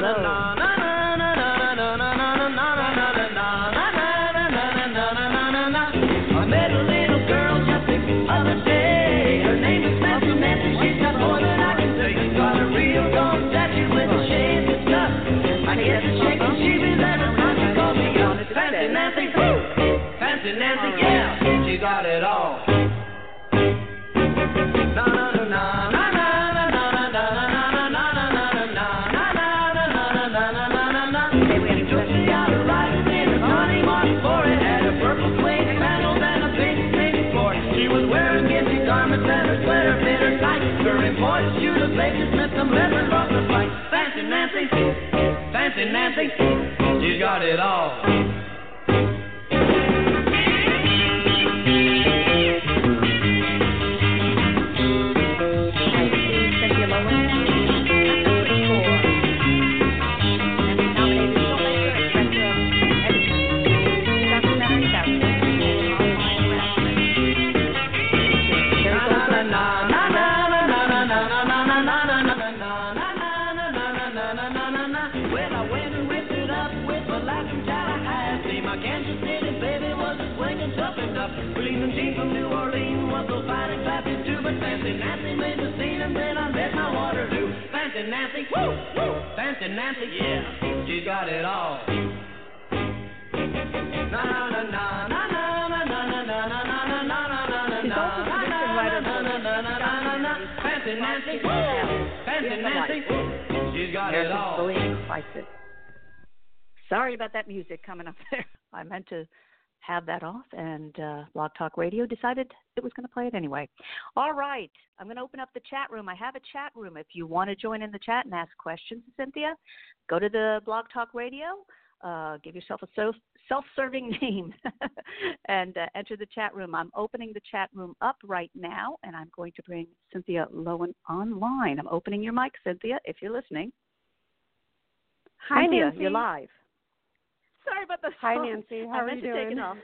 no. Fancy Nancy, she's got it all. Nancy made the scene and then I met my Waterloo. Fancy Nancy, woo, woo, Fancy Nancy, yeah, she got it all. Na na na na na. Fancy Nancy, Fancy Nancy, she's got it all. Sorry about that music coming up there. I meant to have that off, and uh, Blog Talk Radio decided it was going to play it anyway. All right, I'm going to open up the chat room. I have a chat room. If you want to join in the chat and ask questions, Cynthia, go to the Blog Talk Radio. Uh, give yourself a self self-serving name and uh, enter the chat room. I'm opening the chat room up right now, and I'm going to bring Cynthia Lowen online. I'm opening your mic, Cynthia, if you're listening. Hi, Cynthia, Nancy. you're live. Sorry about the Hi. Nancy. How I are you doing? it off.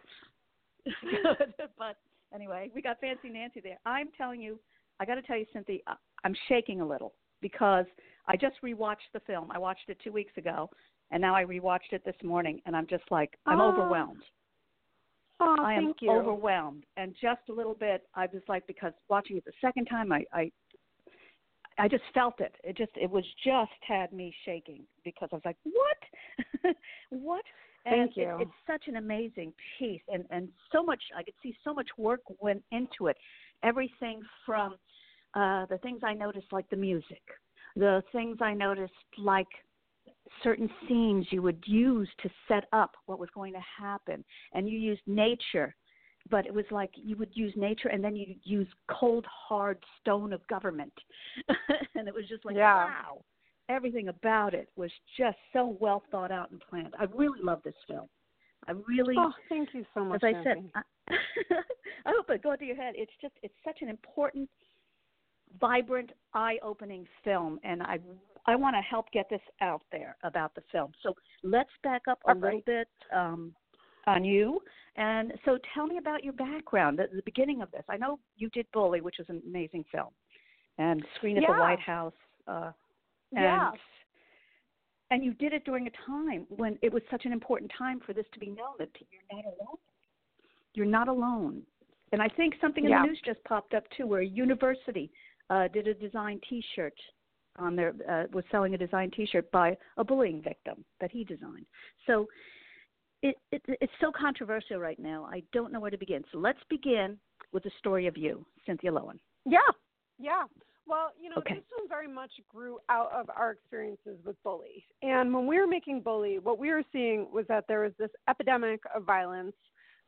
Good, but anyway, we got Fancy Nancy there. I'm telling you, I got to tell you, Cynthia, I'm shaking a little because I just rewatched the film. I watched it two weeks ago, and now I rewatched it this morning, and I'm just like, I'm Oh, overwhelmed. Oh, I am overwhelmed, and just a little bit. I was like, because watching it the second time, I, I, I just felt it. It just, it was just had me shaking because I was like, what, what? And Thank it- you. it's such an amazing piece, and and so much. I could see so much work went into it. Everything from uh, the things I noticed, like the music, the things I noticed, like certain scenes you would use to set up what was going to happen and you used nature but it was like you would use nature and then you use cold hard stone of government and it was just like Yeah. wow everything about it was just so well thought out and planned i really love this film i really Oh, thank you so much. as I said, I, I hope it go to your head. It's just it's such an important, vibrant, eye-opening film, and I I want to help get this out there about the film. So let's back up a All little right. bit um, on you, and so tell me about your background, the, the beginning of this. I know you did Bully, which was an amazing film, and Screen at the White House. Uh, and, Yeah. And you did it during a time when it was such an important time for this to be known that you're not alone. You're not alone. And I think something in Yeah. the news just popped up too, where a university uh, did a design T-shirt on their uh, was selling a design T-shirt by a bullying victim that he designed. So it, it it's so controversial right now. I don't know where to begin. So let's begin with the story of you, Cynthia Lowen. Yeah, yeah. Well, you know, Okay. this one very much grew out of our experiences with bully. And when we were making bully, what we were seeing was that there was this epidemic of violence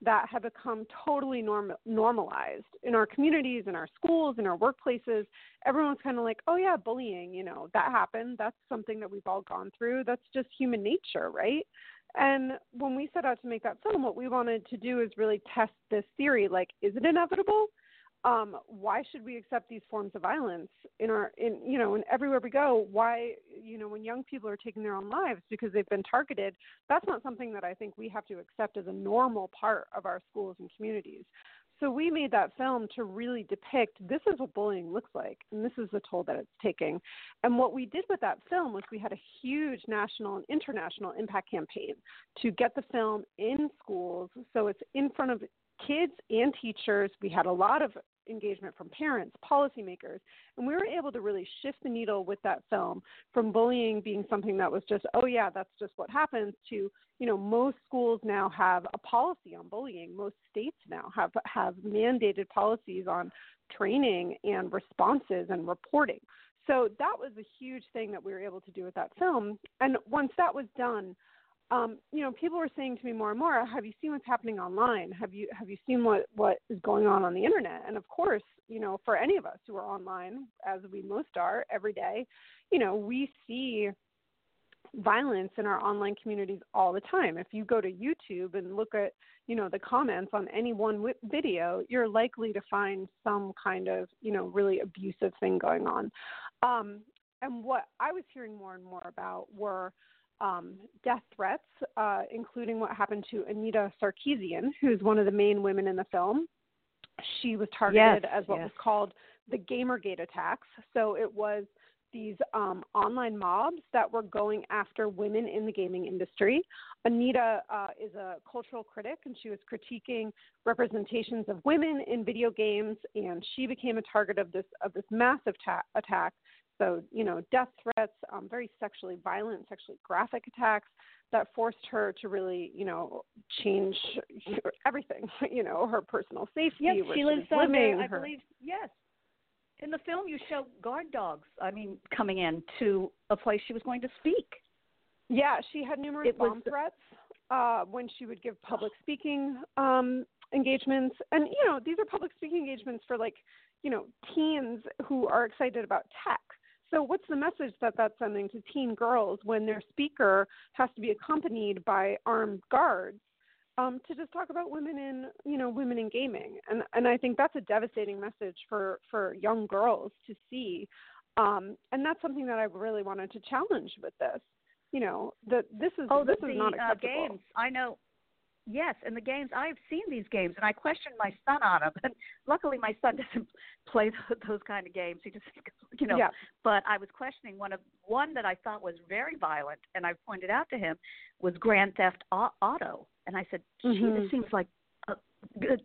that had become totally norm- normalized in our communities, in our schools, in our workplaces. Everyone's kind of like, oh, yeah, bullying, you know, that happened. That's something that we've all gone through. That's just human nature, right? And when we set out to make that film, what we wanted to do is really test this theory like, is it inevitable? Um, why should we accept these forms of violence in our in you know and everywhere we go why you know when young people are taking their own lives because they've been targeted that's not something that i think we have to accept as a normal part of our schools and communities so we made that film to really depict this is what bullying looks like and this is the toll that it's taking. And what we did with that film was we had a huge national and international impact campaign to get the film in schools so it's in front of kids and teachers. We had a lot of engagement from parents, policymakers, and we were able to really shift the needle with that film from bullying being something that was just, oh yeah, that's just what happens to, you know, most schools now have a policy on bullying. Most states now have have mandated policies on training and responses and reporting. So that was a huge thing that we were able to do with that film. And once that was done, um, you know, people were saying to me more and more, "Have you seen what's happening online? Have you have you seen what what is going on on the internet?" And of course, you know, for any of us who are online, as we most are every day, you know, we see violence in our online communities all the time. If you go to YouTube and look at, you know, the comments on any one video, you're likely to find some kind of, you know, really abusive thing going on. Um, and what I was hearing more and more about were um, death threats, uh, including what happened to Anita Sarkeesian, who's one of the main women in the film. She was targeted yes, as what yes. was called the Gamergate attacks. So it was these um, online mobs that were going after women in the gaming industry. Anita uh, is a cultural critic, and she was critiquing representations of women in video games, and she became a target of this of this massive ta- attack so, you know, death threats, um, very sexually violent, sexually graphic attacks that forced her to really, you know, change everything, you know, her personal safety, Yes, she lives was on there. I her- believe. Yes. In the film, you show guard dogs. I mean, coming in to a place she was going to speak. Yeah, she had numerous It was- bomb threats uh, when she would give public speaking um, engagements, and you know these are public speaking engagements for like you know teens who are excited about tech. So what's the message that that's sending to teen girls when their speaker has to be accompanied by armed guards um, to just talk about women in you know women in gaming? And and I think that's a devastating message for for young girls to see. Um, and that's something that I really wanted to challenge with this you know that this is Oh, this the, is not uh, acceptable. games. I know. Yes, and the games. I've seen these games, and I questioned my son on them. And luckily, my son doesn't play th- those kind of games. He just, you know. Yeah. But I was questioning one of one that I thought was very violent, and I pointed out to him was Grand Theft Auto, and I said, "Gee, Mhm. this seems like a good."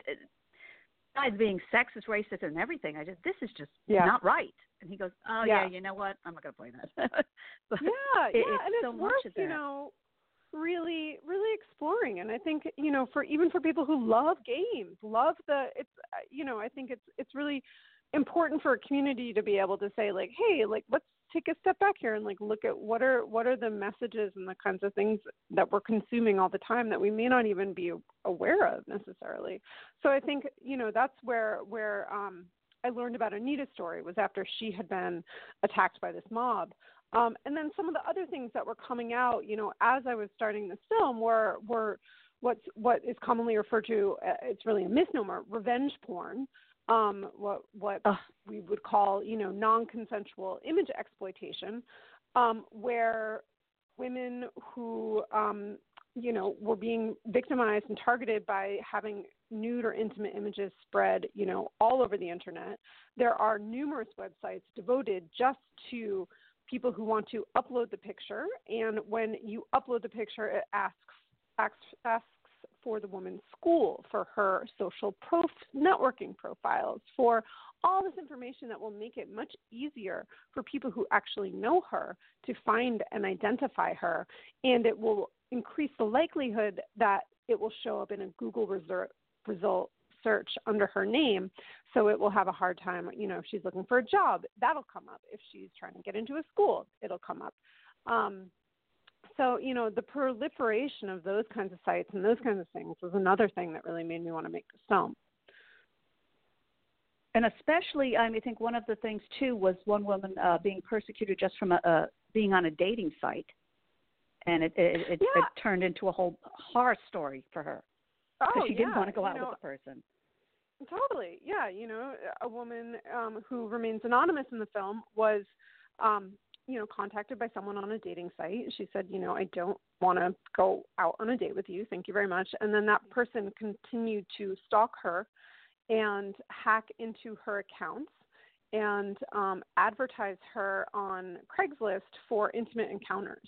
Besides being sexist, racist, and everything, I just this is just Yeah. not right. And he goes, "Oh yeah, Yeah. you know what? I'm not going to play that." but yeah, it- yeah, it's and it's so much worth of you know really really exploring. And I think you know for even for people who love games, love the it's uh, you know I think it's it's really important for a community to be able to say like, hey, like let's take a step back here and like look at what are what are the messages and the kinds of things that we're consuming all the time that we may not even be aware of necessarily. So I think you know that's where where um, I learned about Anita's story was after she had been attacked by this mob. Um, and then some of the other things that were coming out, you know, as I was starting this film were were what's what is commonly referred to uh, it's really a misnomer, revenge porn. Um, what what Ugh. we would call, you know, non-consensual image exploitation, um, where women who um, you know were being victimized and targeted by having nude or intimate images spread you know all over the internet there are numerous websites devoted just to people who want to upload the picture and when you upload the picture it asks asks, asks for the woman's school for her social prof- networking profiles for all this information that will make it much easier for people who actually know her to find and identify her. And it will increase the likelihood that it will show up in a Google result, result search under her name. So it will have a hard time, you know, if she's looking for a job, that'll come up. If she's trying to get into a school, it'll come up. Um, so, you know, the proliferation of those kinds of sites and those kinds of things was another thing that really made me want to make this film. and especially I, mean, I think one of the things too was one woman uh, being persecuted just from a, uh, being on a dating site, and it it, it, Yeah. it turned into a whole horror story for her because Oh, she didn't yeah, want to go you out know, with the person. Totally. Yeah. You know, a woman um, who remains anonymous in the film was, um, you know, contacted by someone on a dating site. She said, you know, I don't want to go out on a date with you. Thank you very much. And then that person continued to stalk her and hack into her accounts and um, advertise her on Craigslist for intimate encounters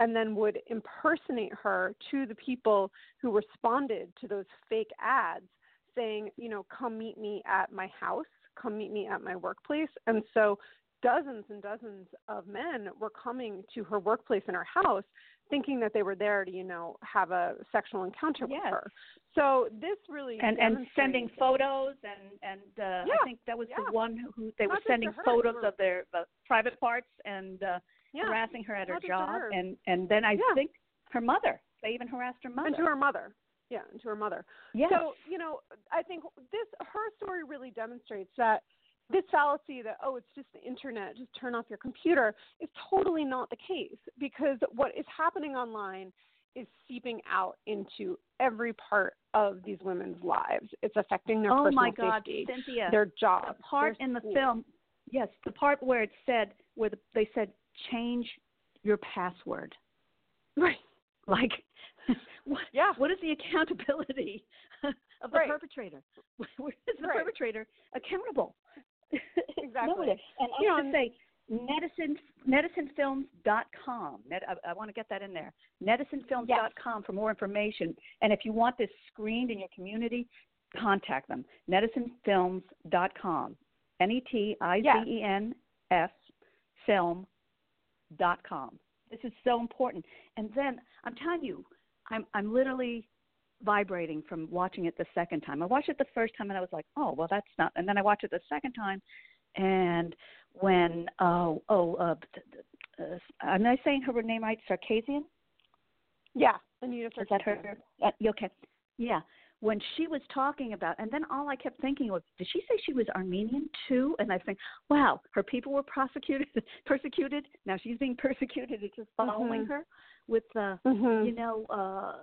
and then would impersonate her to the people who responded to those fake ads saying, you know, come meet me at my house, come meet me at my workplace. And so dozens and dozens of men were coming to her workplace in her house thinking that they were there to, you know, have a sexual encounter yes. with her. So this really and and sending photos and and uh, yeah. I think that was yeah. the one who they Not were sending photos of their uh, private parts and uh, yeah. harassing her at her job her. and and then I yeah. think her mother they even harassed her mother and to her mother yeah and to her mother yes. so you know i think this her story really demonstrates that this fallacy that oh it's just the internet just turn off your computer is totally not the case because what is happening online is seeping out into every part of these women's lives it's affecting their oh personal my god safety cynthia their jobs the part their in the film yes the part where it said where the, they said change your password. Right. Like what yeah. what is the accountability of the Right. perpetrator? Where is the Right. perpetrator accountable? Exactly. And i have to say medicine netizensfilm.com Net, I, I want to get that in there. Netizensfilm.com for more information. And if you want this screened in your community contact them. Netizensfilm.com n e t i z e n s film dot com. This is so important. And then i'm telling you i'm i'm literally vibrating from watching it the second time. I watched it the first time and i was like oh well that's not and then i watched it the second time and when oh oh uh, uh am i saying her name right? Sarkazian yeah Anita is that her? Uh, okay. Yeah when she was talking about and then all i kept thinking was did she say she was armenian too and i think wow her people were prosecuted persecuted now she's being persecuted it's just following Mhm. her with uh Mhm. you know uh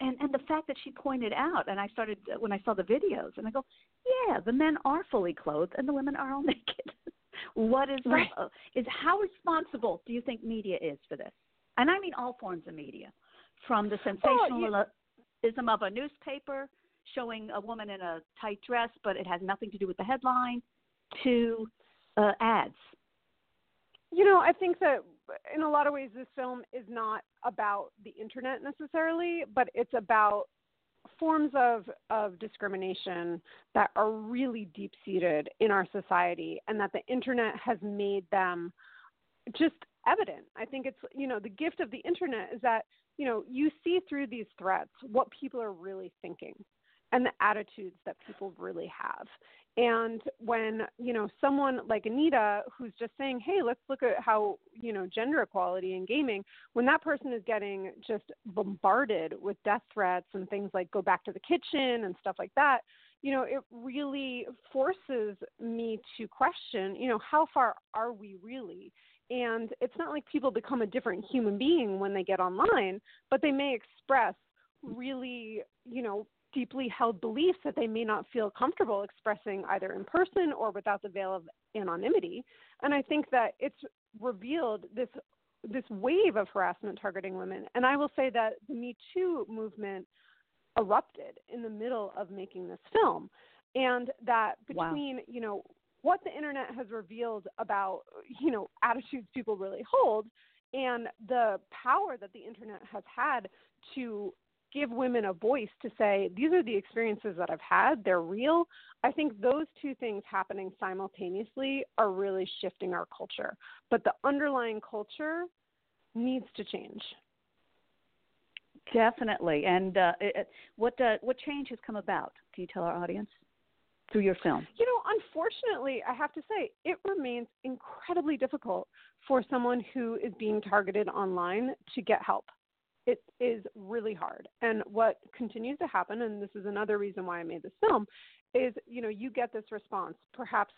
and and the fact that she pointed out and i started when i saw the videos and i go yeah the men are fully clothed and the women are all naked what is Right. uh, is how responsible do you think media is for this and i mean all forms of media from the sensationalism of a newspaper showing a woman in a tight dress but it has nothing to do with the headline to uh, ads You know, I think that in a lot of ways, this film is not about the internet necessarily, but it's about forms of, of discrimination that are really deep seated in our society, and that the internet has made them just evident. I think it's, you know, the gift of the internet is that, you know, you see through these threats what people are really thinking and the attitudes that people really have. And when, you know, someone like Anita who's just saying, "Hey, let's look at how, you know, gender equality in gaming," when that person is getting just bombarded with death threats and things like go back to the kitchen and stuff like that, you know, it really forces me to question, you know, how far are we really? And it's not like people become a different human being when they get online, but they may express really, you know, deeply held beliefs that they may not feel comfortable expressing either in person or without the veil of anonymity. And I think that it's revealed this this wave of harassment targeting women. And I will say that the Me Too movement erupted in the middle of making this film. And that Wow. between, you know, what the internet has revealed about, you know, attitudes people really hold and the power that the internet has had to give women a voice to say these are the experiences that I've had, they're real. I think those two things happening simultaneously are really shifting our culture. But the underlying culture needs to change. Definitely. And uh, it, what uh, what change has come about? Can you tell our audience through your film? You know, unfortunately, I have to say, it remains incredibly difficult for someone who is being targeted online to get help. It is really hard. And what continues to happen, and this is another reason why I made this film, is you know, you get this response, perhaps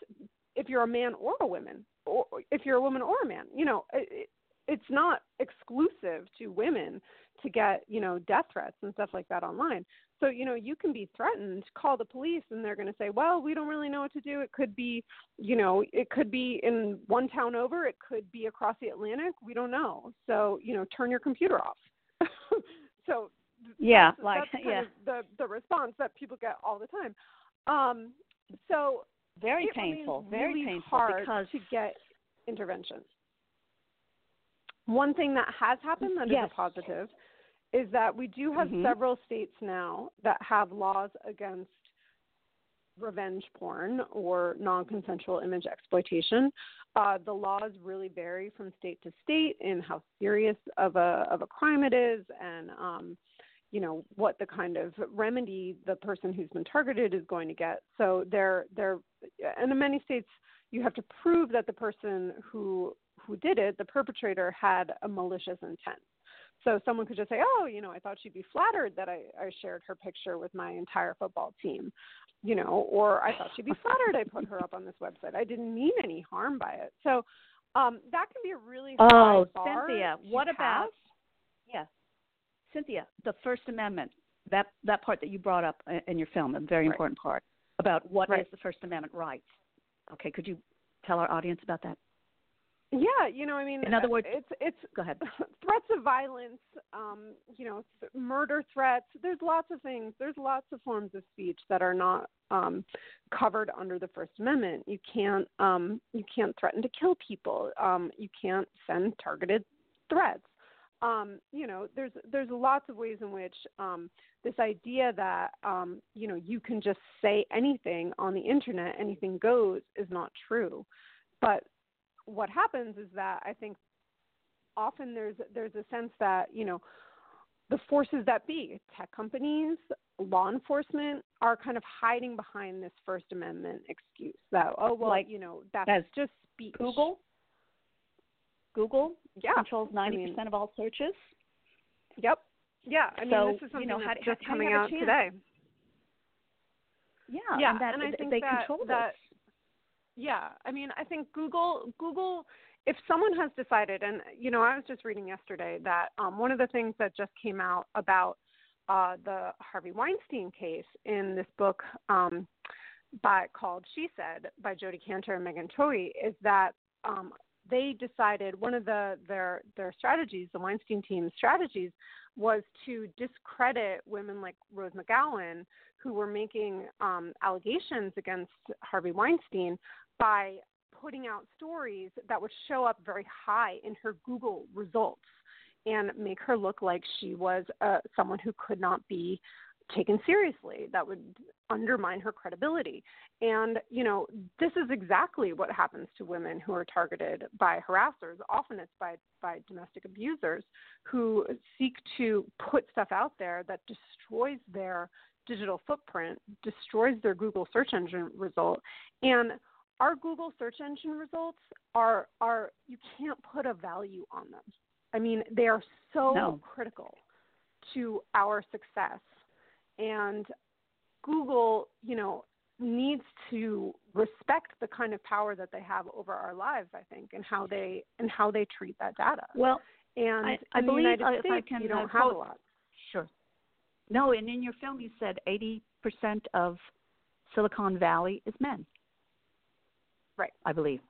if you're a man or a woman, or if you're a woman or a man, you know, it, it's not exclusive to women to get, you know, death threats and stuff like that online. So, you know, you can be threatened, call the police, and they're going to say, well, we don't really know what to do. It could be, you know, it could be in one town over, it could be across the Atlantic. We don't know. So, you know, turn your computer off. so, Yeah, that's, like that's yeah. the, the response that people get all the time. Um, So Very painful. Very really painful hard because to get intervention. One thing that has happened that is Yes. a positive is that we do have Mhm. several states now that have laws against revenge porn or non-consensual image exploitation. Uh, the laws really vary from state to state in how serious of a of a crime it is, and um, you know what the kind of remedy the person who's been targeted is going to get. So they're they're and in many states you have to prove that the person who who did it, the perpetrator, had a malicious intent. So someone could just say, "Oh, you know, I thought she'd be flattered that I, I shared her picture with my entire football team," you know, or I thought she'd be flattered I put her up on this website. I didn't mean any harm by it. So um, that can be a really Oh, Cynthia, what about pass. yeah, Cynthia, the First Amendment, that that part that you brought up in your film, a very Right. important part about what is Right. the First Amendment rights. Okay, could you tell our audience about that? Yeah, you know, I mean, In other words- it's it's Go ahead. threats of violence, um, you know, th- murder threats. There's lots of things. There's lots of forms of speech that are not um, covered under the First Amendment. You can't um, you can't threaten to kill people. Um, you can't send targeted threats. Um, you know, there's there's lots of ways in which um, this idea that um, you know you can just say anything on the internet, anything goes, is not true. But what happens is that I think often there's there's a sense that you know the forces that be, tech companies, law enforcement, are kind of hiding behind this First Amendment excuse that oh well Like, you know that's as just speech. Google. Google yeah, controls I ninety mean, of all searches. Yep. Yeah, I mean So, this is you something know, that's do- just how coming out today. Yeah, Yeah, and that and I th- think they that- control that- this. Yeah, I mean, I think Google Google if someone has decided and you know, I was just reading yesterday that um one of the things that just came out about uh the Harvey Weinstein case in this book um by called She Said by Jodi Kantor and Megan Twohey is that um they decided one of the their their strategies, the Weinstein team's strategies, was to discredit women like Rose McGowan who were making um, allegations against Harvey Weinstein by putting out stories that would show up very high in her Google results and make her look like she was uh, someone who could not be taken seriously that would undermine her credibility. And you know this is exactly what happens to women who are targeted by harassers. Often it's by by domestic abusers who seek to put stuff out there that destroys their digital footprint destroys their google search engine result. And our google search engine results are are you can't put a value on them. I mean they are so No. critical to our success and Google, you know, needs to respect the kind of power that they have over our lives, I think, and how they and how they treat that data. Well, And I- I in the believe, United uh, if I States, can, you uh, don't have a quote- lot. Sure. No, and in your film you said 80% of Silicon Valley is men. Right. I believe.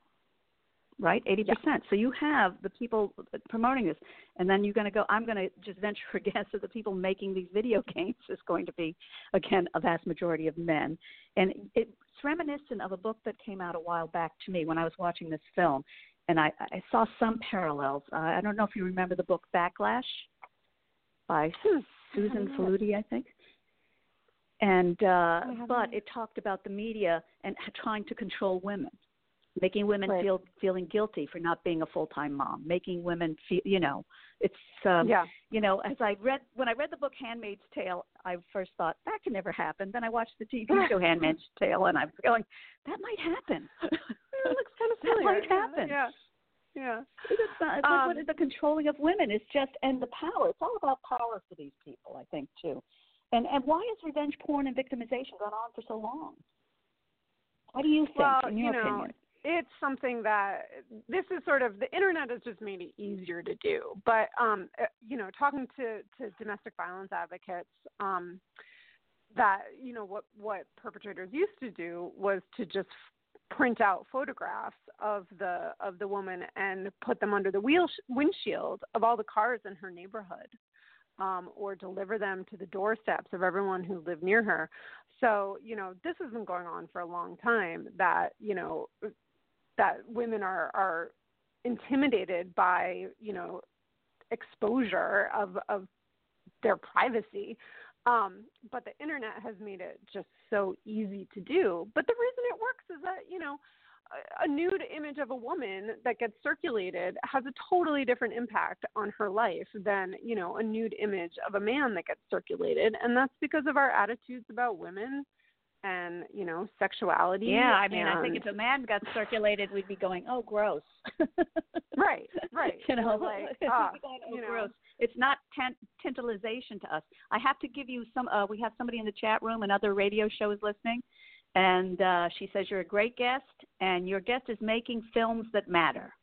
Right? 80%. So you have the people promoting this. And then you're going to go, I'm going to just venture a guess that the people making these video games is going to be, again, a vast majority of men. And it's reminiscent of a book that came out a while back to me when I was watching this film. And I, I saw some parallels. Uh, I don't know if you remember the book Backlash by Hmm. Susan Faludi, I think. And uh, but it talked about the media and trying to control women, making women Right. feel feeling guilty for not being a full time mom, making women feel you know it's um, yeah. you know as I read when I read the book Handmaid's Tale, I first thought that can never happen. Then I watched the TV show Handmaid's Tale, and I'm going that might happen. It looks kind of That familiar. might happen. Yeah. Yeah. It's not, it's like what Um, is the controlling of women is just and the power. It's all about power for these people, I think too. And and why has revenge porn and victimization gone on for so long? what do you think, Well, in your you know, opinion? It's something that this is sort of the internet has just made it easier to do. But um, uh, you know, talking to to domestic violence advocates, um, that you know what what perpetrators used to do was to just print out photographs of the of the woman and put them under the wheel windshield of all the cars in her neighborhood um, or deliver them to the doorsteps of everyone who lived near her. So, you know, this has been going on for a long time that, you know, that women are, are intimidated by, you know, exposure of, of their privacy. Um, but the internet has made it just so easy to do. But the reason it works is that, you know, a nude image of a woman that gets circulated has a totally different impact on her life than you know a nude image of a man that gets circulated and that's because of our attitudes about women and you know sexuality yeah i mean and... i think if a man got circulated we'd be going oh gross right right you know like uh, oh, you know. gross it's not tent- tantalization to us i have to give you some uh, we have somebody in the chat room and other radio shows listening and uh, she says you're a great guest, and your guest is making films that matter.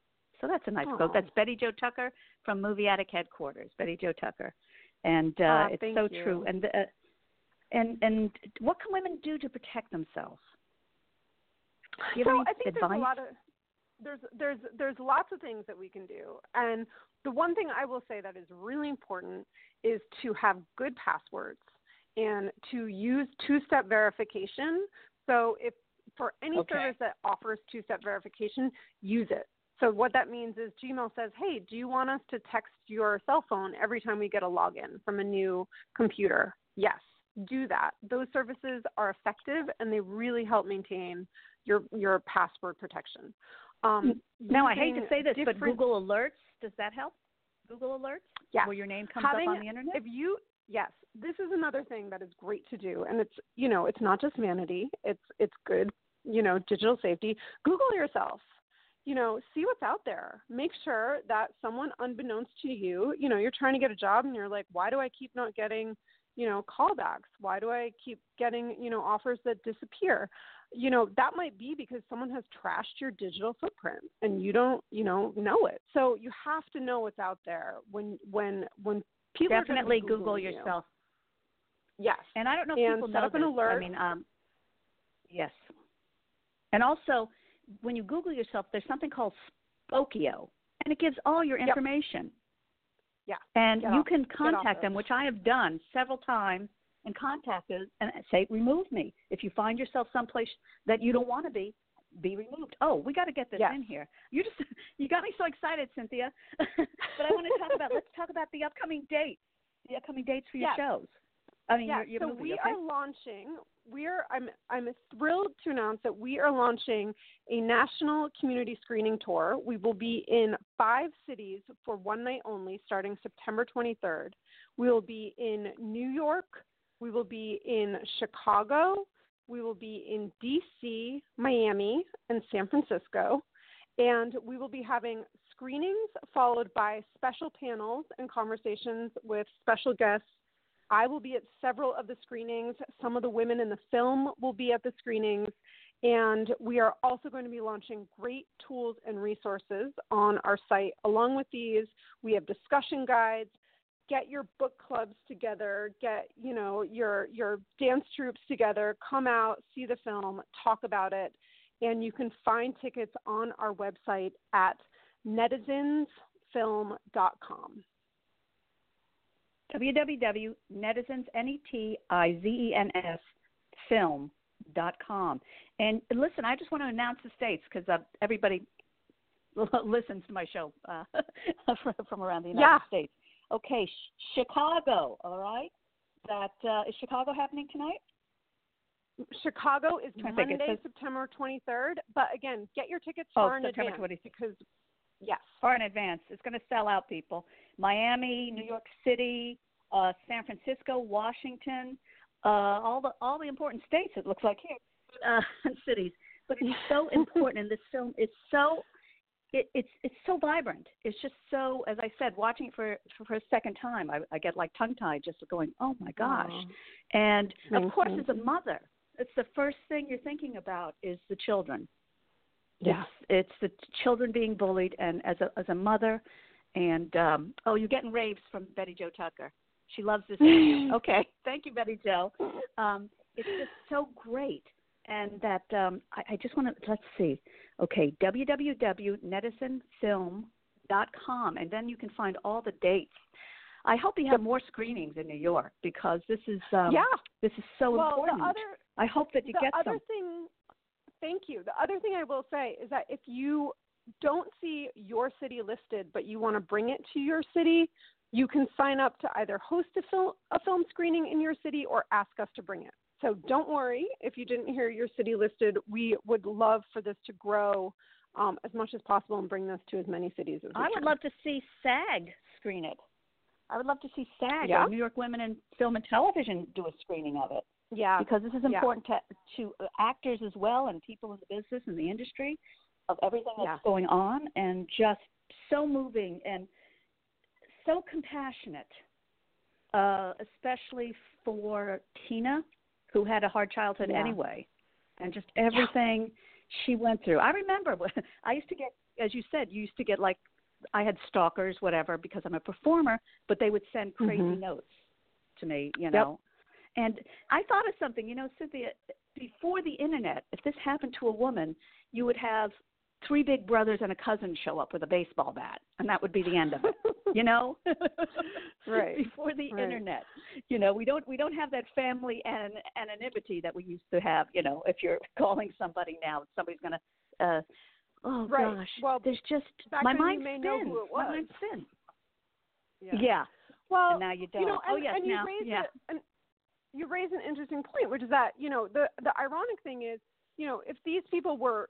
So that's a nice Aww. quote. That's Betty Jo Tucker from Movie Addict headquarters. Betty Jo Tucker, and uh, oh, it's so you. true. And uh, and and what can women do to protect themselves? Do you so I think advice? there's a lot of there's there's there's lots of things that we can do, and the one thing I will say that is really important is to have good passwords and to use two-step verification so if for any okay. service that offers two-step verification, use it. So what that means is Gmail says, "Hey, do you want us to text your cell phone every time we get a login from a new computer?" Yes, do that. Those services are effective and they really help maintain your your password protection. Um, now I hate to say this, but. Google Alerts does that help? Google Alerts, yes. where your name comes Having, up on the internet. If you yes, this is another thing that is great to do, and it's you know it's not just vanity. It's it's good you know digital safety. Google yourself. You know, see what's out there. Make sure that someone unbeknownst to you, you know, you're trying to get a job and you're like, why do I keep not getting, you know, callbacks? Why do I keep getting, you know, offers that disappear? You know, that might be because someone has trashed your digital footprint and you don't, you know, know it. So you have to know what's out there when when when people definitely Google you. yourself. Yes. And I don't know if and people set know up an this. alert. I mean, um, yes. And also, when you Google yourself, there's something called Spokeo, and it gives all your Yep. Yeah. And you off- can contact them, which I have done several times, and contact us and say, remove me. If you find yourself someplace that you don't want to be, be removed. Oh, we got to get this Yes. in here. You just you got me so excited, Cynthia. but I want to talk about let's talk about the upcoming dates. The upcoming dates for your Yes. shows. I mean, yeah, your, your so we okay? are launching. We're I'm I'm thrilled to announce that we are launching a national community screening tour. We will be in five cities for one night only, starting September 23rd. We will be in New York. We will be in Chicago. We will be in D.C., Miami, and San Francisco. And we will be having screenings followed by special panels and conversations with special guests I will be at several of the screenings. Some of the women in the film will be at the screenings. And we are also going to be launching great tools and resources on our site. Along with these, we have discussion guides. Get your book clubs together. Get you know your your dance troops together. Come out, see the film, talk about it, and you can find tickets on our website at netizensfilm.com www.netizens, N-E-T-I-Z-E-N-S, film.com. And listen, I just want to announce the states because uh, everybody listens to my show uh, from, around the United Yeah. States. Okay, sh- Chicago, all right? That uh, is Chicago happening tonight? Chicago is I think it Monday, says- September 23rd. But again, get your tickets Oh, far in September advance 23rd. because yes, Far in advance. It's going to sell out, people. Miami, New York City, uh, San Francisco, Washington, uh, all the all the important states. It looks like here, uh, cities. But it's so important, and this film is so. It, it's it's so vibrant. It's just so, as I said, watching it for for, for a second time, I, I get like tongue tied just going, oh my gosh. And of course, you. as a mother, it's the first thing you're thinking about is the children. Yeah. It's, it's the children being bullied, and as a as a mother, and um, oh, you're getting raves from Betty Jo Tucker. She loves this interview. okay, thank you, Betty Jo. Um, it's just so great, and that um, I, I just want to let's see. Okay, www.netizenfilm.com, and then you can find all the dates. I hope you have more screenings in New York because this is um, yeah. this is so well, important. other I hope that you get the get other some. thing thank you the other thing i will say is that if you don't see your city listed but you want to bring it to your city you can sign up to either host a film, a film screening in your city or ask us to bring it so don't worry if you didn't hear your city listed we would love for this to grow um, as much as possible and bring this to as many cities as we I would can. love to see SAG screen it. I would love to see SAG Yeah? or New York Women in Film and Television do a screening of it yeah because this is Yeah. important to to uh, actors as well and people in the business and the industry of everything that's Yeah. going on and just so moving and so compassionate, uh, especially for Tina, who had a hard childhood Yeah. anyway, and just everything she went through. I remember when I used to get, as you said, you used to get like I had stalkers, whatever, because I'm a performer, but they would send crazy Mhm. notes to me, you know. And I thought of something, you know, Cynthia, before the internet, if this happened to a woman, you would have three big brothers and a cousin show up with a baseball bat, and that would be the end of it. You know, Right. Before the Right. internet, you know, we don't we don't have that family and anonymity that we used to have. You know, if you're calling somebody now, somebody's gonna. uh Oh Right. gosh, Well, there's just my mind spins. know who it My mind spins. yeah. Yeah. well and now you don't. You know, oh and, yes, and you now raise yeah. a, an, you raise an interesting point, which is that you know the the ironic thing is, you know, if these people were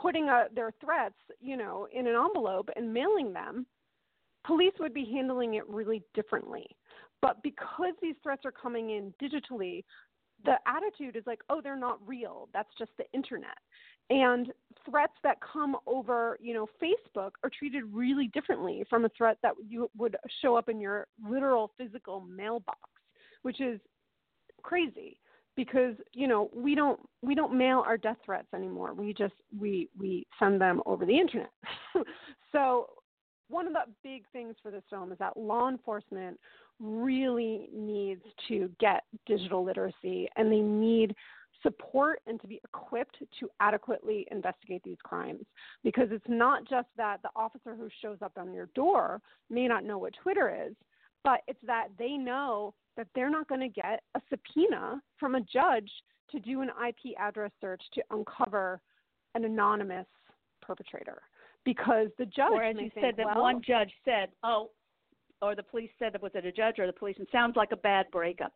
putting uh their threats, you know, in an envelope and mailing them, police would be handling it really differently. But because these threats are coming in digitally, the attitude is like, oh, they're not real. That's just the internet. And threats that come over, you know, Facebook are treated really differently from a threat that you would show up in your literal physical mailbox, which is crazy because you know we don't we don't mail our death threats anymore. We just we we send them over the internet. So one of the big things for this film is that law enforcement really needs to get digital literacy and they need support and to be equipped to adequately investigate these crimes. Because it's not just that the officer who shows up on your door may not know what Twitter is, but it's that they know that they're not going to get a subpoena from a judge to do an IP address search to uncover an anonymous perpetrator because the judge Or as you said, that well, one judge said, "Oh," or the police said that was it a judge or the police? It sounds like a bad breakup.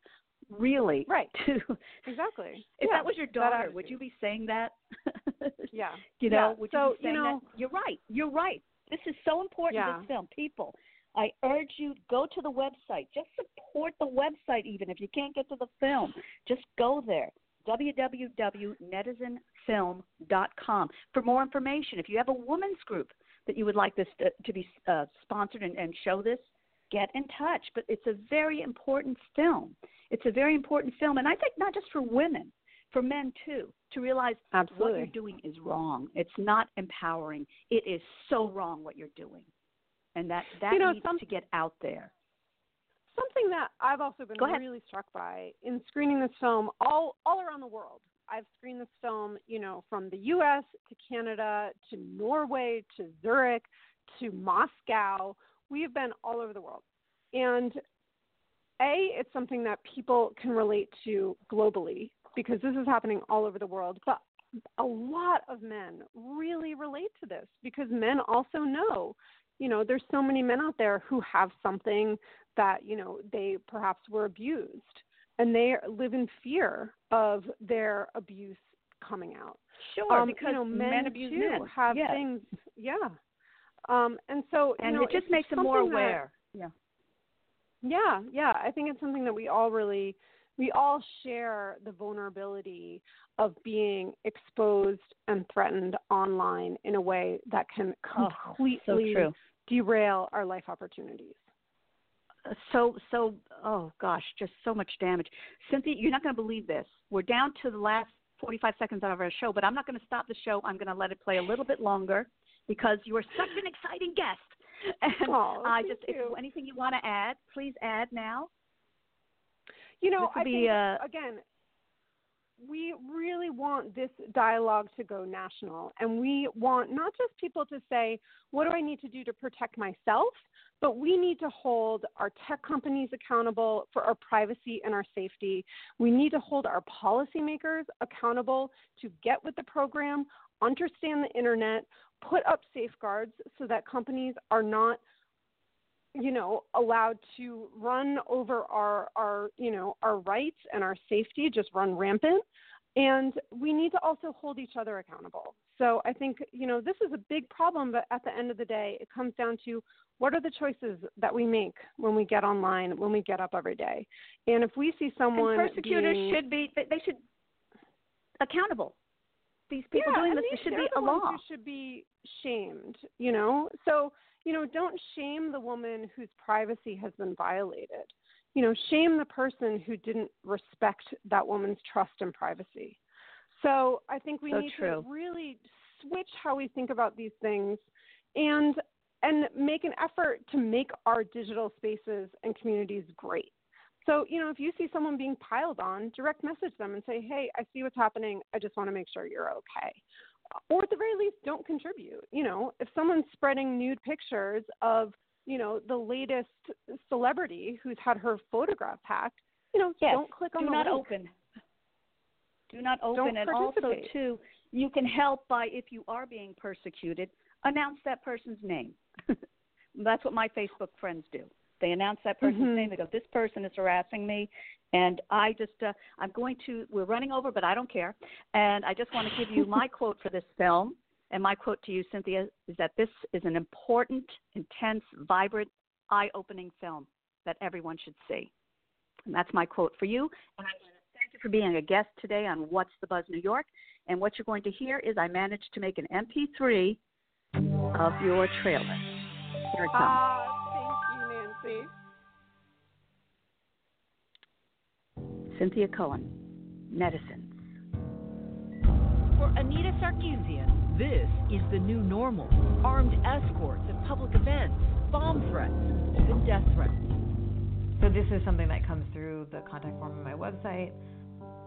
Really? Right. Exactly if Yeah, that was your daughter, would you be saying that? yeah you know, Yeah, would so, you be you saying know- that? You're right. You're right. This is so important. Yeah. This film, people. I urge you go to the website. Just support the website, even if you can't get to the film. Just go there. www.netizenfilm.com for more information. If you have a women's group that you would like this to, to be uh, sponsored and, and show this, get in touch. But it's a very important film. It's a very important film, and I think not just for women, for men too, to realize what you're doing is wrong. It's not empowering. It is so wrong what you're doing, and that that You know, needs some- to get out there. something that I've also been really struck by in screening this film all all around the world. I've screened this film, you know, from the U.S. to Canada to Norway to Zurich to Moscow. We have been all over the world, and a it's something that people can relate to globally because this is happening all over the world. But a lot of men really relate to this because men also know you know there's so many men out there who have something that you know they perhaps were abused and they live in fear of their abuse coming out Sure, um, because you know, men, men abuse too men. have yes. things yeah um and so you and know it just makes them more something that- aware. yeah. yeah, yeah. I think it's something that we all really, we all share the vulnerability of being exposed and threatened online in a way that can Oh, completely so true. Derail our life opportunities. So so oh gosh just so much damage. Cynthia you're not going to believe this. We're down to the last 45 seconds of our show but i'm not going to stop the show. I'm going to let it play a little bit longer because you are such an exciting guest. And Oh, i just if you. anything you want to add please add now. You know, I be, think uh, again, we really want this dialogue to go national. And we want not just people to say, what do I need to do to protect myself? But we need to hold our tech companies accountable for our privacy and our safety. We need to hold our policymakers accountable to get with the program, understand the internet, put up safeguards so that companies are not you know allowed to run over our our you know our rights and our safety just run rampant. And we need to also hold each other accountable. So i think you know this is a big problem but at the end of the day it comes down to what are the choices that we make when we get online when we get up every day. And if we see someone and persecutors being, should be they should accountable. These people yeah, doing this should be the a law. should be shamed you know? So you know, don't shame the woman whose privacy has been violated. You know, shame the person who didn't respect that woman's trust and privacy. So I think we so need true. to really switch how we think about these things and and make an effort to make our digital spaces and communities great. So, you know, if you see someone being piled on, direct message them and say, "Hey, I see what's happening. I just want to make sure you're okay." Or at the very least don't contribute. You know if someone's spreading nude pictures of you know the latest celebrity who's had her photograph hacked you know yes. don't click on do the not link. open. Do not open Don't and also too you can help by if you are being persecuted announce that person's name. That's what my facebook friends do. They announce that person's Mhm. name. They go this person is harassing me and I just, uh, I'm going to, we're running over, but I don't care. And I just want to give you my quote for this film. And my quote to you, Cynthia, is that this is an important, intense, vibrant, eye opening film that everyone should see. And that's my quote for you. And I want to thank you for being a guest today on What's the Buzz New York. And what you're going to hear is I managed to make an MP3 of your trailer. Here it comes. Ah, Cynthia Lowen, Netizens. For Anita Sarkeesian, this is the new normal. Armed escorts at public events, bomb threats, even death threats. So this is something that comes through the contact form on my website.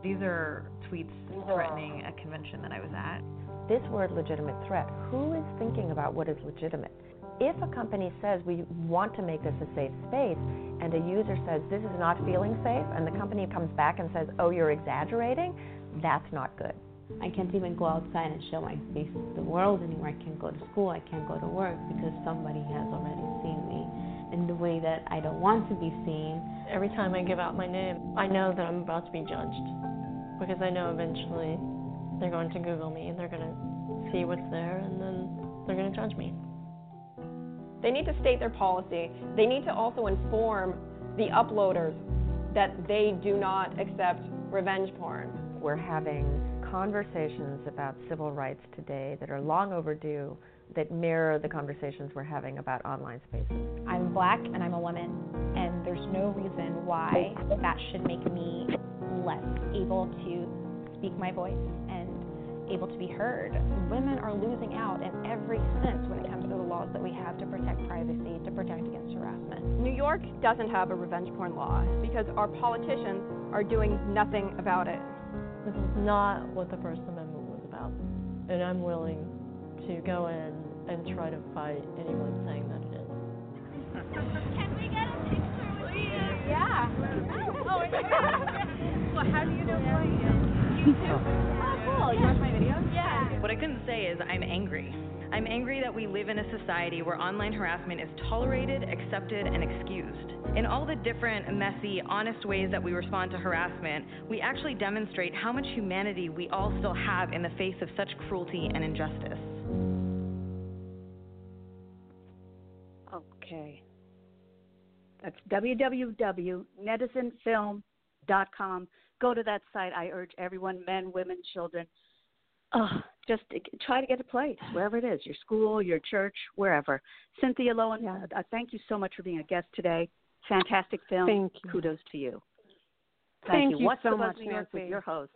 These are tweets threatening a convention that I was at. This word legitimate threat, who is thinking about what is legitimate? If a company says we want to make this a safe space and a user says this is not feeling safe and the company comes back and says, oh, you're exaggerating, that's not good. I can't even go outside and show my face to the world anymore. I can't go to school, I can't go to work because somebody has already seen me in the way that I don't want to be seen. Every time I give out my name, I know that I'm about to be judged because I know eventually they're going to Google me and they're going to see what's there and then they're going to judge me. They need to state their policy. They need to also inform the uploaders that they do not accept revenge porn. We're having conversations about civil rights today that are long overdue that mirror the conversations we're having about online spaces. I'm black and I'm a woman, and there's no reason why that should make me less able to speak my voice and able to be heard. Women are losing out in every sense when it comes to the laws that we have to protect privacy, to protect against harassment. New York doesn't have a revenge porn law because our politicians are doing nothing about it. This is not what the First Amendment was about. And I'm willing to go in and try to fight anyone saying that it is. Can we get a picture with you? Yeah. Oh, well, how do you know who I am? YouTube. Oh, cool. You watch my videos? Yeah. What I couldn't say is I'm angry. I'm angry that we live in a society where online harassment is tolerated, accepted, and excused. In all the different, messy, honest ways that we respond to harassment, we actually demonstrate how much humanity we all still have in the face of such cruelty and injustice. Okay. That's www.netizensfilm.com. Go to that site. I urge everyone, men, women, children, uh, just try to get a place wherever it is your school, your church, wherever. Cynthia Lowen, Yeah. uh, thank you so much for being a guest today. Fantastic film. Thank you. Kudos to you. Thank you What's so the Buzz much, New York with Nancy. your host.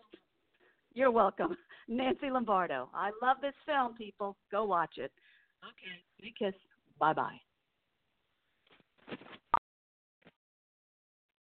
You're welcome, Nancy Lombardo. I love this film, people. Go watch it. Okay, big kiss. Bye bye.